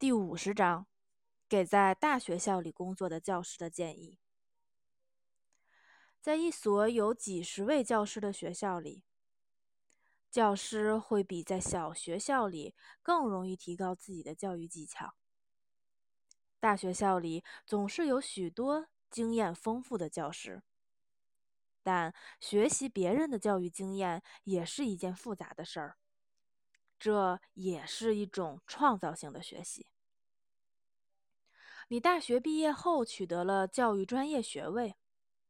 第五十章，给在大学校里工作的教师的建议。在一所有几十位教师的学校里，教师会比在小学校里更容易提高自己的教育技巧。大学校里总是有许多经验丰富的教师，但学习别人的教育经验也是一件复杂的事儿。这也是一种创造性的学习。你大学毕业后取得了教育专业学位，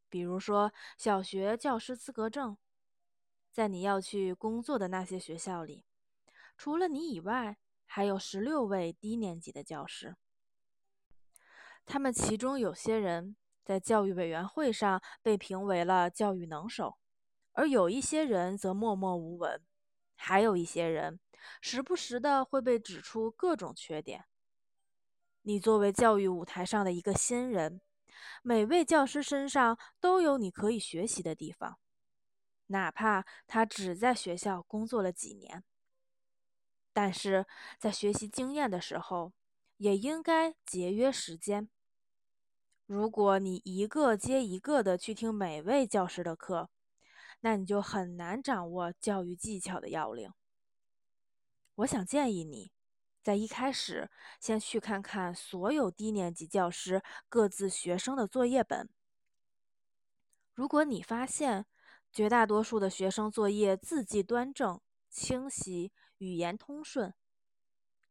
比如说小学教师资格证，在你要去工作的那些学校里，除了你以外，还有十六位低年级的教师。他们其中有些人在教育委员会上被评为了教育能手，而有一些人则默默无闻，还有一些人。时不时的会被指出各种缺点。你作为教育舞台上的一个新人，每位教师身上都有你可以学习的地方，哪怕他只在学校工作了几年。但是在学习经验的时候，也应该节约时间。如果你一个接一个的去听每位教师的课，那你就很难掌握教育技巧的要领。我想建议你，在一开始先去看看所有低年级教师各自学生的作业本。如果你发现绝大多数的学生作业字迹端正、清晰、语言通顺，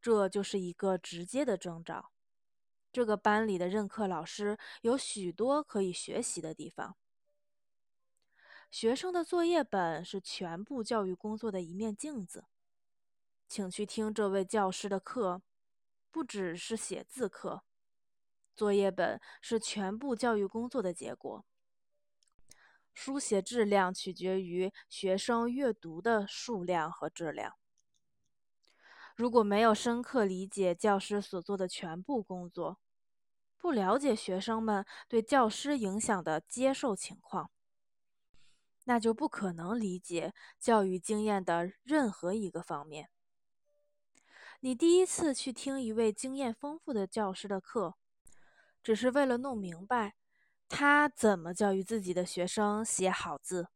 这就是一个直接的征兆。这个班里的任课老师有许多可以学习的地方。学生的作业本是全部教育工作的一面镜子。请去听这位教师的课，不只是写字课。作业本是全部教育工作的结果。书写质量取决于学生阅读的数量和质量。如果没有深刻理解教师所做的全部工作，不了解学生们对教师影响的接受情况，那就不可能理解教育经验的任何一个方面。你第一次去听一位经验丰富的教师的课，只是为了弄明白他怎么教育自己的学生写好字。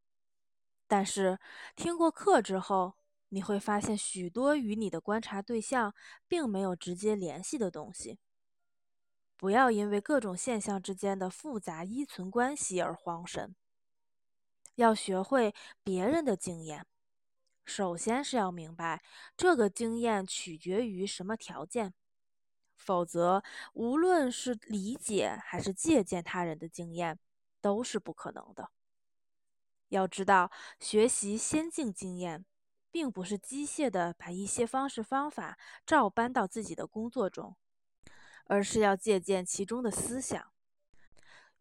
但是听过课之后，你会发现许多与你的观察对象并没有直接联系的东西。不要因为各种现象之间的复杂依存关系而慌神，要学会别人的经验。首先是要明白，这个经验取决于什么条件，否则无论是理解还是借鉴他人的经验，都是不可能的。要知道，学习先进经验，并不是机械的把一些方式方法照搬到自己的工作中，而是要借鉴其中的思想。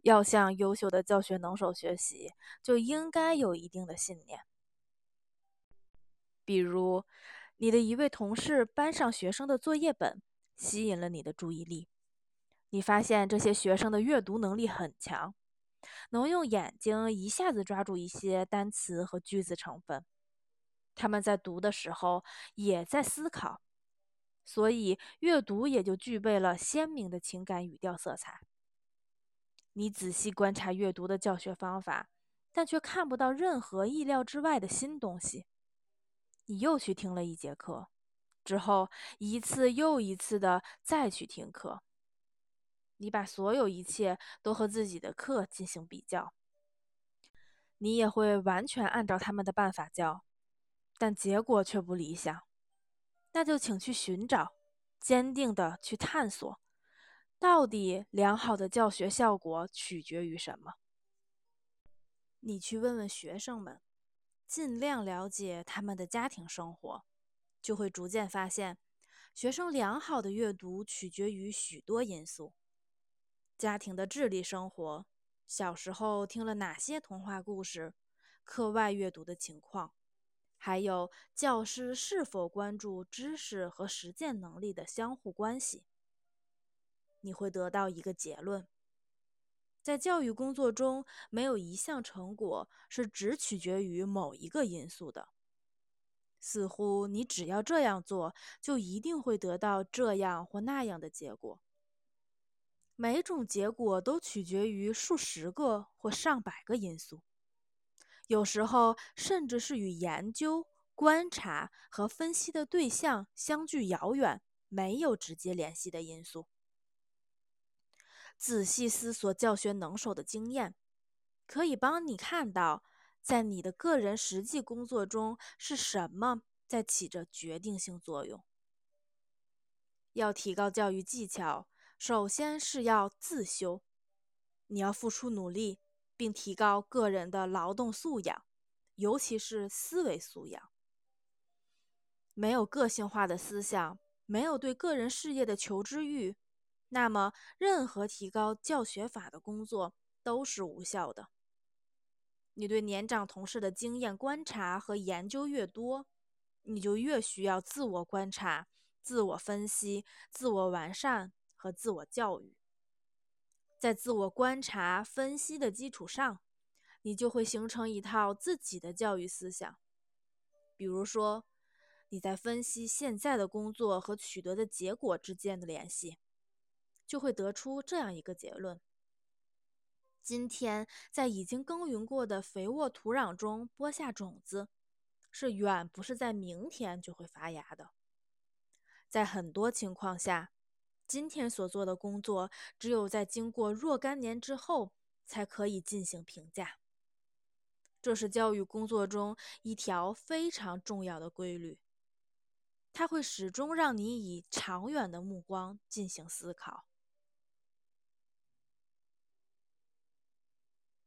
要向优秀的教学能手学习，就应该有一定的信念。比如，你的一位同事班上学生的作业本吸引了你的注意力。你发现这些学生的阅读能力很强，能用眼睛一下子抓住一些单词和句子成分。他们在读的时候也在思考，所以阅读也就具备了鲜明的情感语调色彩。你仔细观察阅读的教学方法，但却看不到任何意料之外的新东西。你又去听了一节课，之后一次又一次的再去听课。你把所有一切都和自己的课进行比较，你也会完全按照他们的办法教，但结果却不理想。那就请去寻找，坚定的去探索，到底良好的教学效果取决于什么？你去问问学生们。尽量了解他们的家庭生活，就会逐渐发现，学生良好的阅读取决于许多因素：家庭的智力生活、小时候听了哪些童话故事、课外阅读的情况，还有教师是否关注知识和实践能力的相互关系。你会得到一个结论。在教育工作中，没有一项成果是只取决于某一个因素的。似乎你只要这样做，就一定会得到这样或那样的结果。每种结果都取决于数十个或上百个因素，有时候甚至是与研究、观察和分析的对象相距遥远、没有直接联系的因素。仔细思索教学能手的经验，可以帮你看到，在你的个人实际工作中是什么在起着决定性作用。要提高教育技巧。首先是要自修，你要付出努力，并提高个人的劳动素养，尤其是思维素养。没有个性化的思想，没有对个人事业的求知欲，那么任何提高教学法的工作都是无效的。你对年长同事的经验观察和研究越多，你就越需要自我观察、自我分析、自我完善。和自我教育，在自我观察、分析的基础上，你就会形成一套自己的教育思想。比如说，你在分析现在的工作和取得的结果之间的联系，就会得出这样一个结论：今天在已经耕耘过的肥沃土壤中播下种子，是远不是在明天就会发芽的。在很多情况下，今天所做的工作，只有在经过若干年之后，才可以进行评价。这是教育工作中一条非常重要的规律，它会始终让你以长远的目光进行思考。